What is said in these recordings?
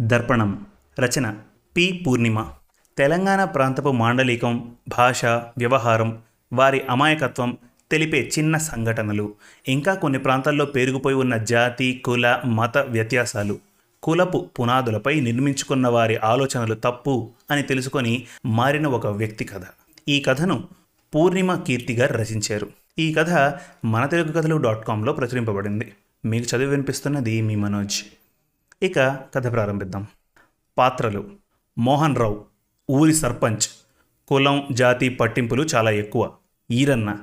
దర్పణం. రచన P. పూర్ణిమ. తెలంగాణ ప్రాంతపు మాండలికం భాష వ్యవహారం వారి అమాయకత్వం తెలిపే చిన్న సంఘటనలు. ఇంకా కొన్ని ప్రాంతాల్లో పేరుకుపోయి ఉన్న జాతి కుల మత వ్యత్యాసాలు. కులపు పునాదులపై నిర్మించుకున్న వారి ఆలోచనలు తప్పు అని తెలుసుకొని మారిన ఒక వ్యక్తి కథ. ఈ కథను పూర్ణిమ కీర్తి గారు రచించారు. ఈ కథ మన తెలుగు కథలు డాట్ కామ్లో ప్రచురింపబడింది. మీకు చదివి వినిపిస్తున్నది మీ మనోజ్. ఇక కథ ప్రారంభిద్దాం. పాత్రలు. మోహన్ రావు ఊరి సర్పంచ్. కులం జాతి పట్టింపులు చాలా ఎక్కువ. ఈరన్న.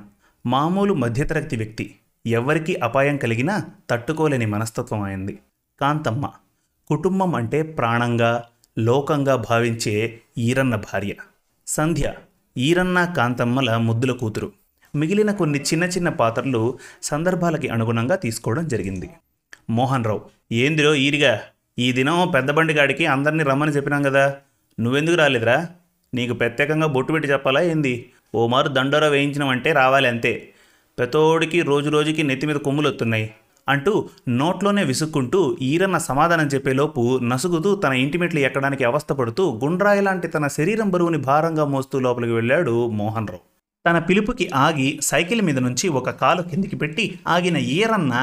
మామూలు మధ్యతరగతి వ్యక్తి. ఎవ్వరికీ అపాయం కలిగినా తట్టుకోలేని మనస్తత్వం అయింది. కాంతమ్మ. కుటుంబం అంటే ప్రాణంగా లోకంగా భావించే ఈరన్న భార్య. సంధ్య. ఈరన్న కాంతమ్మల ముద్దుల కూతురు. మిగిలిన కొన్ని చిన్న చిన్న పాత్రలు సందర్భాలకి అనుగుణంగా తీసుకోవడం జరిగింది. మోహన్ రావు. ఏందిరో ఈరిగా? ఈ దినం పెద్ద బండిగాడికి అందరినీ రమ్మని చెప్పినాం కదా నువ్వెందుకు రాలేదురా? నీకు ప్రత్యేకంగా బొట్టు పెట్టి చెప్పాలా ఏంది? ఓ మారు దండోరా వేయించినామంటే రావాలి అంతే. పెతోడికి రోజు రోజుకి నెత్తి మీద కొమ్ములు వస్తున్నాయి అంటూ నోట్లోనే విసుక్కుంటూ ఈరన్న సమాధానం చెప్పేలోపు నసుగుతూ తన ఇంటిమెట్లు ఎక్కడానికి అవస్థపడుతూ గుండ్రాయి లాంటి తన శరీరం బరువుని భారంగా మోస్తూ లోపలికి వెళ్ళాడు మోహన్ రావు తన పిలుపుకి ఆగి సైకిల్ మీద నుంచి ఒక కాలు కిందికి పెట్టి ఆగిన ఈరన్న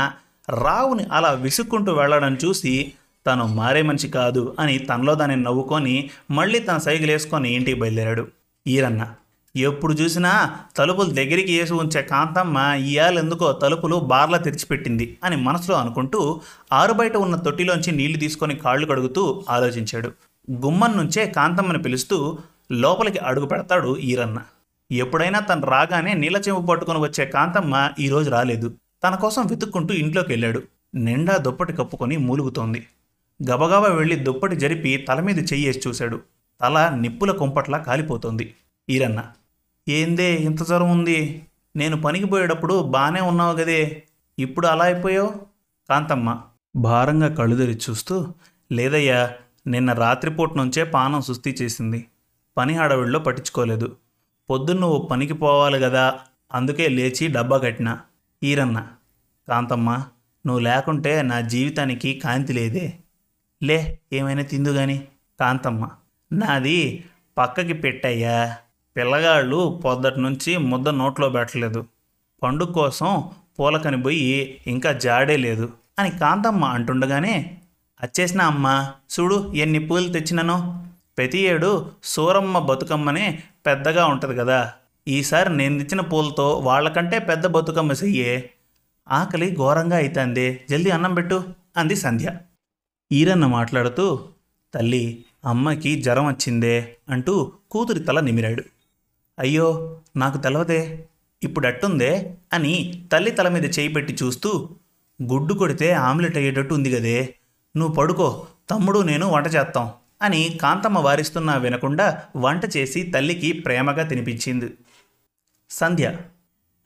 రావుని అలా విసుక్కుంటూ వెళ్ళడం చూసి తను మారే మనిషి కాదు అని తనలో దాన్ని నవ్వుకొని మళ్ళీ తన సైకిల్ వేసుకొని ఇంటికి బయలుదేరాడు. ఈరన్న ఎప్పుడు చూసినా తలుపులు దగ్గరికి వేసి ఉంచే కాంతమ్మ ఎందుకో తలుపులు బార్లా తెరిచిపెట్టింది అని మనసులో అనుకుంటూ ఆరుబయట ఉన్న తొట్టిలోంచి నీళ్ళు తీసుకొని కాళ్ళు కడుగుతూ ఆలోచించాడు. గుమ్మం నుంచే కాంతమ్మని పిలుస్తూ లోపలికి అడుగు పెడతాడు ఈరన్న. ఎప్పుడైనా తను రాగానే నీళ్ళ చెంపు పట్టుకొని వచ్చే కాంతమ్మ ఈరోజు రాలేదు. తన కోసం వెతుక్కుంటూ ఇంట్లోకి వెళ్ళాడు నిండా దుప్పటి కప్పుకొని మూలుగుతోంది. గబగబా వెళ్ళి దుప్పటి జరిపి తల మీద చెయ్యేసి చూశాడు. తల నిప్పుల కుంపట్లా కాలిపోతుంది. ఈరన్న ఏందే ఇంత జ్వరం ఉంది? నేను పనికి పోయేటప్పుడు బాగానే ఉన్నావు గదే. ఇప్పుడు అలా అయిపోయావు? కాంతమ్మ భారంగా కళ్ళుదరి చూస్తూ లేదయ్యా నిన్న రాత్రిపూట నుంచే పానం సుస్థి చేసింది. పని హడావిడిలో పట్టించుకోలేదు. పొద్దున్న నువ్వు పనికి పోవాలి కదా అందుకే లేచి డబ్బా కట్టినా. ఈరన్న కాంతమ్మ నువ్వు లేకుంటే నా జీవితానికి కాంతి లేదే. లే ఏమైనా తిందు గాని కాంతమ్మ. నాది పక్కకి పెట్టయ్యా. పిల్లగాళ్ళు పొద్దటి నుంచి ముద్ద నోట్లో పెట్టలేదు. పండుగ కోసం పూలకని పోయి ఇంకా జాడే లేదు అని కాంతమ్మ అంటుండగానే అచ్చేసిన అమ్మ చూడు ఎన్ని పూలు తెచ్చినానో. ప్రతి ఏడు సూరమ్మ బతుకమ్మనే పెద్దగా ఉంటుంది కదా. ఈసారి నేను తెచ్చిన పూలతో వాళ్ళకంటే పెద్ద బతుకమ్మ సెయ్యే. ఆకలి ఘోరంగా అయితందే. జల్దీ అన్నం పెట్టు అంది సంధ్య. ఈరన్న మాట్లాడుతూ తల్లి అమ్మకి జ్వరం వచ్చిందే అంటూ కూతురి తల నిమిరాడు. అయ్యో నాకు తెలవదే. ఇప్పుడు అట్టుందే అని తల్లి తల మీద చేయి పెట్టి చూస్తూ గుడ్డు కొడితే ఆమ్లెట్ అయ్యేటట్టు ఉంది గదే. నువ్వు పడుకో. తమ్ముడు నేను వంట చేస్తాం అని కాంతమ్మ వారిస్తున్నా వినకుండా వంట చేసి తల్లికి ప్రేమగా తినిపించింది. సంధ్య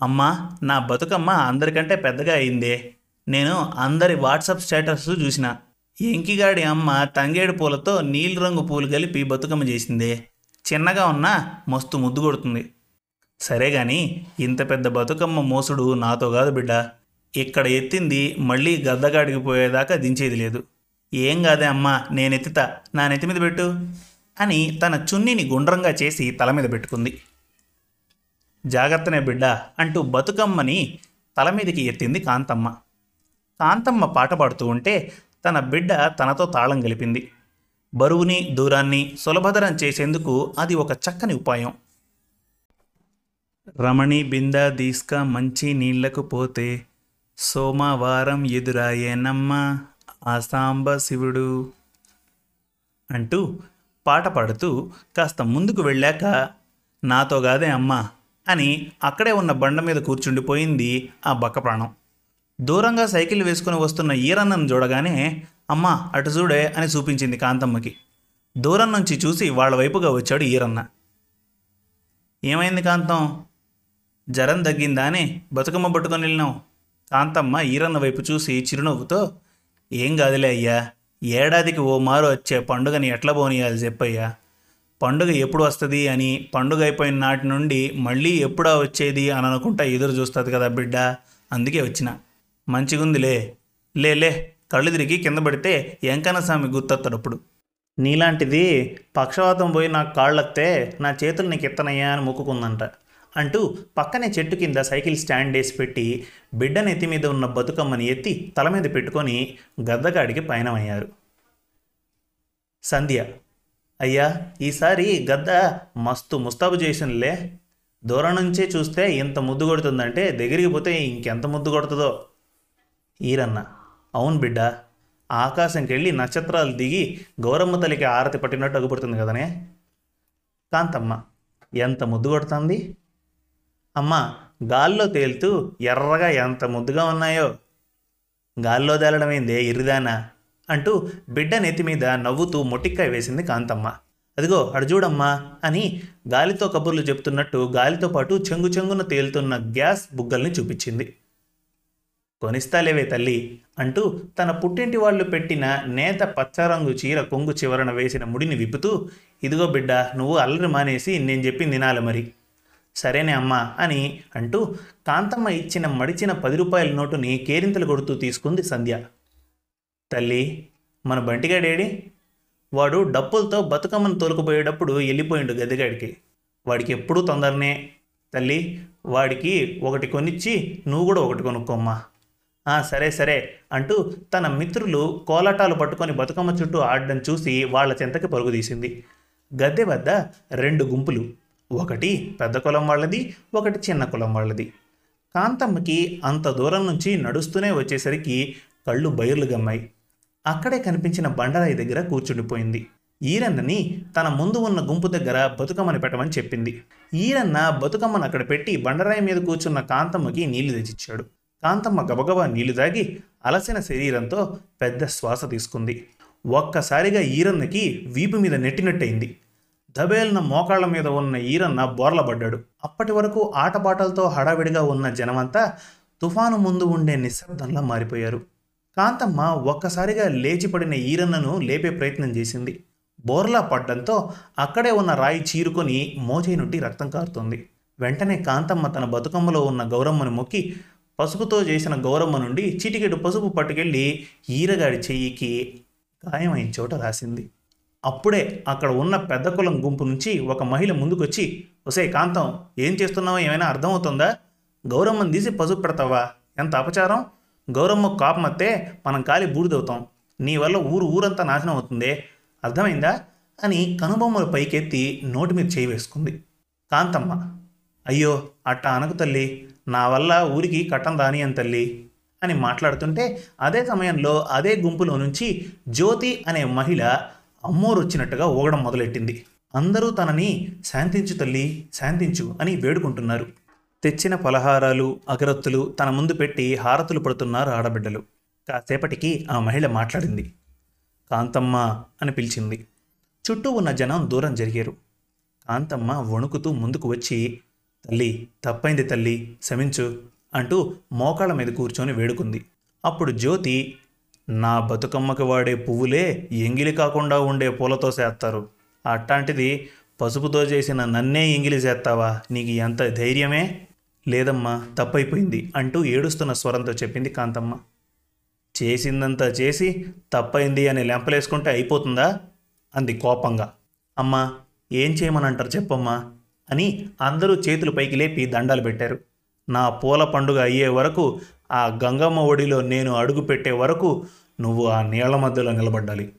అమ్మా నా బతుకమ్మ అందరికంటే పెద్దగా అయిందే. నేను అందరి వాట్సాప్ స్టేటస్ చూసిన. ఎంకిగాడి అమ్మ తంగేడు పూలతో నీలి రంగు పూలు కలిపి బతుకమ్మ చేసిందే. చిన్నగా ఉన్నా మస్తు ముద్దు కొడుతుంది. సరే గాని ఇంత పెద్ద బతుకమ్మ మోసుడు నాతో కాదు బిడ్డ. ఇక్కడ ఎత్తింది మళ్ళీ గద్దగాడికి పోయేదాకా దించేది లేదు. ఏం కాదే అమ్మా నేనెత్తుతా. నా నెత్తి మీద పెట్టు అని తన చున్నీని గుండ్రంగా చేసి తల మీద పెట్టుకుంది. జాగ్రత్తనే బిడ్డ అంటూ బతుకమ్మని తల మీదకి ఎత్తింది కాంతమ్మ. కాంతమ్మ పాట పాడుతూ ఉంటే తన బిడ్డ తనతో తాళం గలిపింది. బరువుని దూరాన్ని సులభతరం చేసేందుకు అది ఒక చక్కని ఉపాయం. రమణి బింద దీస్క మంచి నీళ్ళకు పోతే సోమవారం ఎదురాయేనమ్మ ఆ సాంబ శివుడు అంటూ పాట పాడుతూ కాస్త ముందుకు వెళ్ళాక నాతో కాదే అమ్మా. అని అక్కడే ఉన్న బండ మీద కూర్చుండిపోయింది ఆ బక్క ప్రాణం. దూరంగా సైకిల్ వేసుకుని వస్తున్న ఈరన్నను చూడగానే అమ్మా అటు చూడే అని చూపించింది కాంతమ్మకి. దూరం నుంచి చూసి వాళ్ళ వైపుగా వచ్చాడు ఈరన్న. ఏమైంది కాంతం? జ్వరం తగ్గిందా అని బతుకమ్మ పట్టుకొని వెళ్ళినావు. కాంతమ్మ ఈరన్న వైపు చూసి చిరునవ్వుతో ఏం కాదులే అయ్యా ఏడాదికి ఓ మారు వచ్చే పండుగని ఎట్లా పోనీయాలి చెప్పయ్యా. పండుగ ఎప్పుడు వస్తుంది అని పండుగ అయిపోయిన నాటి నుండి మళ్ళీ ఎప్పుడా వచ్చేది అని అనుకుంటా ఎదురు చూస్తుంది కదా బిడ్డ. అందుకే వచ్చిన. మంచిగుందిలే. లేలే కళ్ళు తిరిగి కింద పడితే వెంకన్నస్వామి స్వామి అప్పుడు. నీలాంటిది పక్షవాతం పోయి నాకు కాళ్ళొత్తే నా చేతులు నీకు ఎత్తనయ్యా అని మొక్కుకుందంట. అంటూ పక్కనే చెట్టు కింద సైకిల్ స్టాండ్ వేసి పెట్టి బిడ్డ నెత్తి మీద ఉన్న బతుకమ్మని ఎత్తి తల మీద పెట్టుకొని గద్దగాడికి పయనమయ్యారు. సంధ్య అయ్యా ఈసారి గద్ద మస్తు ముస్తాబు చేసినలే దూరం నుంచే చూస్తే ఇంత ముద్దు కొడుతుందంటే దగ్గరికి పోతే ఇంకెంత ముద్దు కొడుతుందో. ఈరన్న అవును బిడ్డ ఆకాశంకెళ్ళి నక్షత్రాలు దిగి గౌరమ్మ తల్లికి ఆరతి పట్టినట్టు అగుపడుతుంది కదనే. కాంతమ్మ ఎంత ముద్దు కొడుతుంది? అమ్మ గాల్లో తేలుతూ ఎర్రగా ఎంత ముద్దుగా ఉన్నాయో. గాల్లో తేలడమైందే ఇరిదానా? అంటూ బిడ్డ నెత్తి మీద నవ్వుతూ మొటిక్కాయ వేసింది కాంతమ్మ. అదిగో అడు చూడమ్మా అని గాలితో కబుర్లు చెప్తున్నట్టు గాలితో పాటు చెంగు చెంగున తేలుతున్న గ్యాస్ బుగ్గల్ని చూపించింది. కొనిస్తాలేవే తల్లి అంటూ తన పుట్టింటి వాళ్ళు పెట్టిన నేత పచ్చరంగు చీర కొంగు చివరన వేసిన ముడిని విప్పుతూ ఇదిగో బిడ్డ నువ్వు అల్లరి మానేసి నేను చెప్పింది తినాలి మరి. సరేనే అమ్మా అని అంటూ కాంతమ్మ ఇచ్చిన మడిచిన పది రూపాయల నోటుని కేరింతలు కొడుతూ తీసుకుంది సంధ్య. తల్లి మన బంటిగాడేడి వాడు డప్పులతో బతుకమ్మను తోలుకుపోయేటప్పుడు వెళ్ళిపోయిండు గదిగాడికి వాడికి ఎప్పుడూ తొందరనే. తల్లి వాడికి ఒకటి కొనిచ్చి నువ్వు కూడా ఒకటి కొనుక్కోమ్మా. సరే సరే అంటూ తన మిత్రులు కోలాటాలు పట్టుకొని బతుకమ్మ చుట్టూ ఆడడం చూసి వాళ్ళ చెంతకి పరుగు తీసింది. గద్దె వద్ద రెండు గుంపులు. ఒకటి పెద్ద కులం వాళ్ళది ఒకటి చిన్న కులం వాళ్ళది. కాంతమ్మకి అంత దూరం నుంచి నడుస్తూనే వచ్చేసరికి కళ్ళు బయర్లు గమ్మాయి. అక్కడే కనిపించిన బండరాయి దగ్గర కూర్చుండిపోయింది. ఈరన్నని తన ముందు ఉన్న గుంపు దగ్గర బతుకమ్మని పెట్టమని చెప్పింది. ఈరన్న బతుకమ్మను అక్కడ పెట్టి బండరాయి మీద కూర్చున్న కాంతమ్మకి నీళ్ళు తెచ్చిచ్చాడు. కాంతమ్మ గబగబా నీళ్ళు తాగి అలసిన శరీరంతో పెద్ద శ్వాస తీసుకుంది. ఒక్కసారిగా ఈరన్నకి వీపు మీద నెట్టినట్టయింది. దబేలిన మోకాళ్ళ మీద ఉన్న ఈరన్న బోర్లబడ్డాడు. అప్పటి వరకు ఆటపాటలతో హడావిడిగా ఉన్న జనమంతా తుఫాను ముందు ఉండే నిశ్శబ్దంలా మారిపోయారు. కాంతమ్మ ఒక్కసారిగా లేచిపడిన ఈరన్నను లేపే ప్రయత్నం చేసింది. బోర్లా పడ్డంతో అక్కడే ఉన్న రాయి చీరుకొని మోచేయి నుండి రక్తం కారుతోంది. వెంటనే కాంతమ్మ తన బతుకమ్మలో ఉన్న గౌరమ్మను మొక్కి పసుపుతో చేసిన గౌరమ్మ నుండి చిటికెడు పసుపు పట్టుకెళ్ళి ఈరగాడి చెయ్యికి గాయమైన చోట రాసింది. అప్పుడే అక్కడ ఉన్న పెద్ద కులం గుంపు నుంచి ఒక మహిళ ముందుకొచ్చి ఒసే కాంతం ఏం చేస్తున్నావో ఏమైనా అర్థమవుతుందా? గౌరమ్మను తీసి పసుపు పెడతావా? ఎంత అపచారం? గౌరమ్మ కోపమత్తే మనం కాలి బూడిదవుతాం. నీ వల్ల ఊరు ఊరంతా నాశనం అవుతుంది. అర్థమైందా? అని కనుబొమ్మలు పైకెత్తి నోటి మీద చేయి వేసుకుంది. కాంతమ్మ అయ్యో అట్ట అనకు తల్లి. నా వల్ల ఊరికి కట్టం రానియన్ తల్లి. అని మాట్లాడుతుంటే అదే సమయంలో అదే గుంపులో నుంచి జ్యోతి అనే మహిళ అమ్మోరు వచ్చినట్టుగా ఊగడం మొదలెట్టింది. అందరూ తనని శాంతించు తల్లి శాంతించు అని వేడుకుంటున్నారు. తెచ్చిన పలహారాలు అగరత్తులు తన ముందు పెట్టి హారతులు పడుతున్నారు ఆడబిడ్డలు. కాసేపటికి ఆ మహిళ మాట్లాడింది. కాంతమ్మ అని పిలిచింది. చుట్టూ ఉన్న జనం దూరం జరిగారు. కాంతమ్మ వణుకుతూ ముందుకు వచ్చి తల్లి తప్పైంది తల్లి శమించు అంటూ మోకాళ్ళ మీద కూర్చొని వేడుకుంది. అప్పుడు జ్యోతి నా బతుకమ్మకి వాడే పువ్వులే ఎంగిలి కాకుండా ఉండే పూలతో చేస్తారు అట్లాంటిది పసుపుతో చేసిన నన్నే ఎంగిలి చేస్తావా? నీకు ఎంత ధైర్యమే? లేదమ్మా తప్పైపోయింది అంటూ ఏడుస్తున్న స్వరంతో చెప్పింది కాంతమ్మ. చేసిందంతా చేసి తప్పైంది అని లెంపలేసుకుంటే అయిపోతుందా? అంది కోపంగా. అమ్మా ఏం చేయమనంటారు చెప్పమ్మా అని అందరూ చేతులు పైకి లేపి దండాలు పెట్టారు. నా పూల పండుగ అయ్యే వరకు ఆ గంగమ్మ ఒడిలో నేను అడుగు పెట్టే వరకు నువ్వు ఆ నీళ్ళ మధ్యలో నిలబడ్డాలి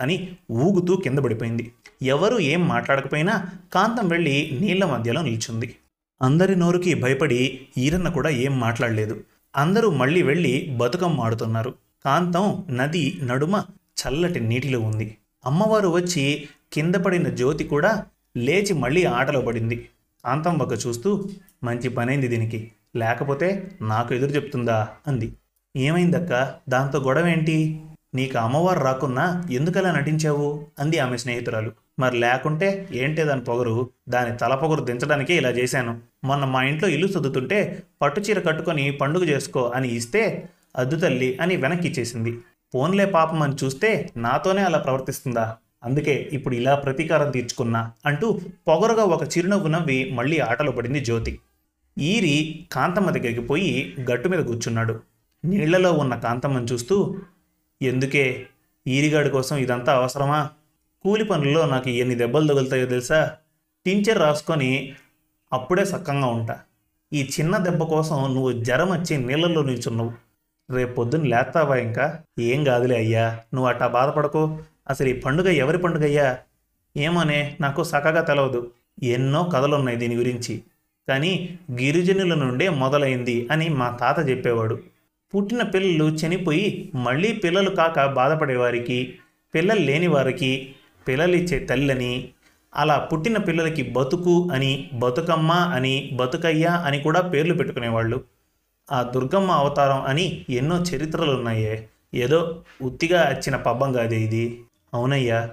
అని ఊగుతూ కింద పడిపోయింది. ఎవరు ఏం మాట్లాడకపోయినా కాంతం వెళ్ళి నీళ్ళ మధ్యలో నిల్చుంది. అందరి నోరుకి భయపడి ఈరన్న కూడా ఏం మాట్లాడలేదు. అందరూ మళ్ళీ వెళ్ళి బతుకమ్మ ఆడుతున్నారు. కాంతం నది నడుమ చల్లటి నీటిలో ఉంది. అమ్మవారు వచ్చి కింద పడిన జ్యోతి కూడా లేచి మళ్ళీ ఆటలో పడింది. కాంతం వక్క చూస్తూ మంచి పనైంది దీనికి. లేకపోతే నాకు ఎదురు చెప్తుందా? అంది. ఏమైందక్క? దాంతో గొడవ ఏంటి నీకు అమ్మవారు రాకున్నా ఎందుకలా నటించావు? అంది ఆమె స్నేహితురాలు. మరి లేకుంటే ఏంటి దాని పొగరు? దాని తల పొగరు దించడానికే ఇలా చేశాను. మొన్న మా ఇంట్లో ఇల్లు చదువుతుంటే పట్టుచీర కట్టుకొని పండుగ చేసుకో అని ఇస్తే అద్దు తల్లి అని వెనక్కి ఇచ్చేసింది పోన్లే పాపం అని చూస్తే నాతోనే అలా ప్రవర్తిస్తుందా? అందుకే ఇప్పుడు ఇలా ప్రతీకారం తీర్చుకున్నా అంటూ పొగరుగా ఒక చిరునవ్వు నవ్వి మళ్ళీ ఆటలో పడింది జ్యోతి. ఈరి కాంతమ్మ దగ్గరికి పోయి గట్టు మీద కూర్చున్నాడు. నీళ్ళలో ఉన్న కాంతమ్మను చూస్తూ ఎందుకే? ఈరిగాడి కోసం ఇదంతా అవసరమా? కూలి పనుల్లో నాకు ఎన్ని దెబ్బలు తగులుతాయో తెలుసా? టించర్ రాసుకొని అప్పుడే సక్కంగా ఉంటా. ఈ చిన్న దెబ్బ కోసం నువ్వు జ్వరం వచ్చి నీళ్ళల్లో నిల్చున్నావు. రేపు పొద్దున్న లేస్తావా ఇంకా? ఏం కాదులే అయ్యా. నువ్వు అట్టా బాధపడకు. అసలు ఈ పండుగ ఎవరి పండుగ అయ్యా ఏమోనే నాకు సక్కగా తెలవదు. ఎన్నో కథలున్నాయి దీని గురించి. కానీ గిరిజనుల నుండే మొదలైంది అని మా తాత చెప్పేవాడు. పుట్టిన పిల్లలు చనిపోయి మళ్ళీ పిల్లలు కాక బాధపడేవారికి పిల్లలు లేని వారికి పిల్లలిచ్చే తల్లని అలా పుట్టిన పిల్లలకి బతుకు అని బతుకమ్మ అని బతుకయ్య అని కూడా పేర్లు పెట్టుకునేవాళ్ళు. ఆ దుర్గమ్మ అవతారం అని ఎన్నో చరిత్రలు ఉన్నాయే ఏదో ఉత్తిగా వచ్చిన పబ్బం కాదే ఇది. అవునయ్యా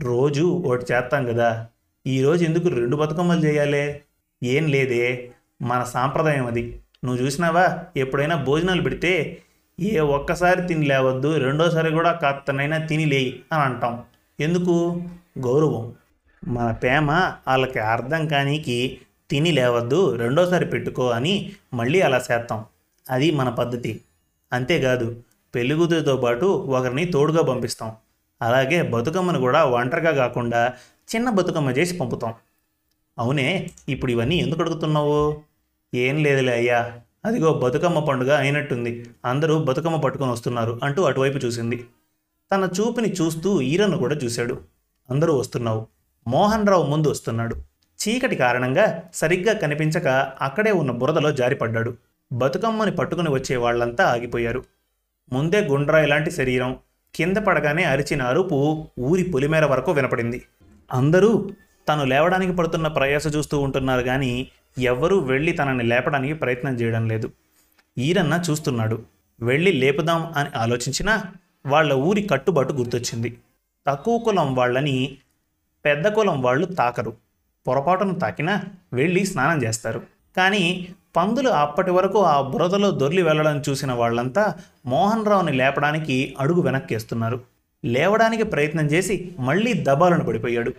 రోజు ఒకటి చేస్తాం కదా ఈరోజు ఎందుకు రెండు బతుకమ్మలు చేయాలి? ఏం లేదే. మన సాంప్రదాయం అది. నువ్వు చూసినావా? ఎప్పుడైనా భోజనాలు పెడితే ఏ ఒక్కసారి తిని లేవద్దు రెండోసారి కూడా కాస్తనైనా తిని లేయి అని అంటాం. ఎందుకు? గౌరవం. మన ప్రేమ వాళ్ళకి అర్థం కానీకి తిని లేవద్దు రెండోసారి పెట్టుకో అని మళ్ళీ అలా చేస్తాం అది మన పద్ధతి. అంతేకాదు పెళ్ళికూతురితో పాటు ఒకరిని తోడుగా పంపిస్తాం. అలాగే బతుకమ్మను కూడా ఒంటరిగా కాకుండా చిన్న బతుకమ్మ చేసి పంపుతాం. అవునే ఇప్పుడు ఇవన్నీ ఎందుకు అడుగుతున్నావు? ఏం లేదులే అయ్యా. అదిగో బతుకమ్మ పండుగ అయినట్టుంది. అందరూ బతుకమ్మ పట్టుకొని వస్తున్నారు అంటూ అటువైపు చూసింది. తన చూపుని చూస్తూ ఈరను కూడా చూశాడు. అందరూ వస్తున్నావు. మోహన్ రావు ముందు వస్తున్నాడు. చీకటి కారణంగా సరిగ్గా కనిపించక అక్కడే ఉన్న బురదలో జారిపడ్డాడు. బతుకమ్మని పట్టుకుని వచ్చే వాళ్ళంతా ఆగిపోయారు. ముందే గుండ్రాయి లాంటి శరీరం. కింద పడగానే అరిచిన అరుపు ఊరి పొలిమేర వరకు వినపడింది. అందరూ తను లేవడానికి పడుతున్న ప్రయాస చూస్తూ ఉంటున్నారు కానీ ఎవ్వరూ వెళ్ళి తనని లేపడానికి ప్రయత్నం చేయడం లేదు. ఈరన్న చూస్తున్నాడు. వెళ్ళి లేపుదాం అని ఆలోచించినా వాళ్ళ ఊరి కట్టుబాటు గుర్తొచ్చింది. తక్కువ కులం వాళ్ళని పెద్ద కులం వాళ్ళు తాకరు. పొరపాటును తాకినా వెళ్ళి స్నానం చేస్తారు. కానీ పందులు అప్పటి వరకు ఆ బురదలో దొర్లి వెళ్ళడం చూసిన వాళ్ళంతా మోహన్ రావుని లేపడానికి అడుగు వెనక్కేస్తున్నారు. లేవడానికి ప్రయత్నం చేసి మళ్ళీ దబాలను పడిపోయాడు.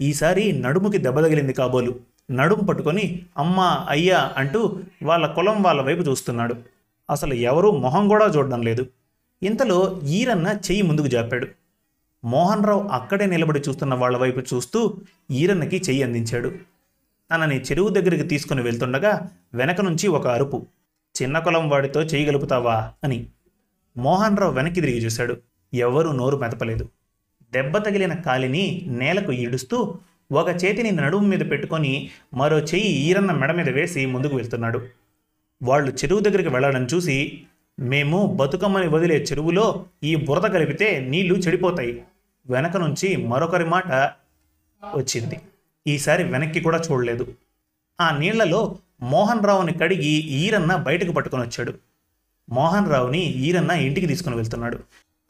ఈసారి నడుముకి దెబ్బ తగిలింది కాబోలు. నడుము పట్టుకొని అమ్మా అయ్యా అంటూ వాళ్ళ కులం వాళ్ళ వైపు చూస్తున్నాడు. అసలు ఎవరూ మొహం కూడా చూడడం లేదు. ఇంతలో ఈరన్న చెయ్యి ముందుకు జాపాడు. మోహన్ రావు అక్కడే నిలబడి చూస్తున్న వాళ్ళ వైపు చూస్తూ ఈరన్నకి చెయ్యి అందించాడు. తనని చెరువు దగ్గరికి తీసుకుని వెళ్తుండగా వెనక నుంచి ఒక అరుపు చిన్న కులం వాడితో చేయగలుగుతావా అని. మోహన్ రావు వెనక్కి తిరిగి చూశాడు. ఎవరూ నోరు మెదపలేదు. దెబ్బ తగిలిన కాలిని నేలకు ఈడుస్తూ ఒక చేతిని నడుము మీద పెట్టుకొని మరో చెయ్యి ఈరన్న మెడ మీద వేసి ముందుకు వెళ్తున్నాడు. వాళ్ళు చెరువు దగ్గరికి వెళ్ళడం చూసి మేము బతుకమ్మని వదిలే చెరువులో ఈ బురద కలిపితే నీళ్ళు చెడిపోతాయి. వెనక నుంచి మరొకరి మాట వచ్చింది. ఈసారి వెనక్కి కూడా చూడలేదు. ఆ నీళ్ళలో మోహన్ రావుని కడిగి ఈరన్న బయటకు పట్టుకొని వచ్చాడు మోహన్ రావుని ఈరన్న ఇంటికి తీసుకుని వెళ్తున్నాడు.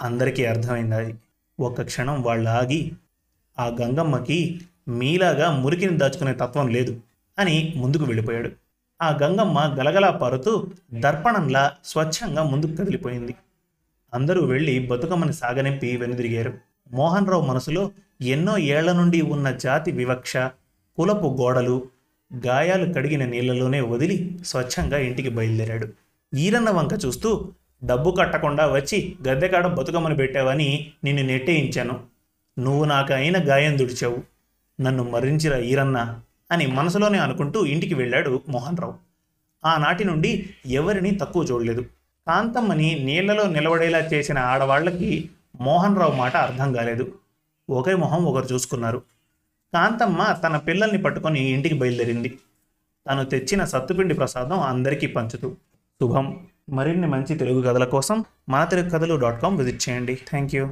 అందరికీ అర్థమైంది. అది ఒక్క క్షణం వాళ్ళు ఆగి ఆ గంగమ్మకి మీలాగా మురికిని దాచుకునే తత్వం లేదు అని ముందుకు వెళ్ళిపోయాడు. ఆ గంగమ్మ గలగలా పారుతూ దర్పణంలా స్వచ్ఛంగా ముందుకు కదిలిపోయింది. అందరూ వెళ్ళి బతుకమ్మని సాగనింపి వెనుదిరిగారు. మోహన్ రావు మనసులో ఎన్నో ఏళ్ళ నుండి ఉన్న జాతి వివక్ష కులపు గోడలు గాయాలు కడిగిన నీళ్ళలోనే వదిలి స్వచ్ఛంగా ఇంటికి బయలుదేరాడు. ఈరన్న వంక చూస్తూ డబ్బు కట్టకుండా వచ్చి గద్దెకాడ బతుకమ్మను పెట్టావని నిన్ను నెట్టేయించాను. నువ్వు నాకు అయిన గాయం దుడిచావు నన్ను మరించిరా ఈరన్న. అని మనసులోనే అనుకుంటూ ఇంటికి వెళ్ళాడు మోహన్ రావు. ఆనాటి నుండి ఎవరిని తక్కువ చూడలేదు. కాంతమ్మని నీళ్ళలో నిలబడేలా చేసిన ఆడవాళ్ళకి మోహన్ రావు మాట అర్థం కాలేదు. ఒకరి మొహం ఒకరు చూసుకున్నారు. కాంతమ్మ తన పిల్లల్ని పట్టుకొని ఇంటికి బయలుదేరింది. తను తెచ్చిన సత్తుపిండి ప్రసాదం అందరికీ పంచుతూ శుభం. మరిన్ని మంచి తెలుగు కథల కోసం మన తెలుగు కథలు డాట్ కామ్ విజిట్ చేయండి. Thank you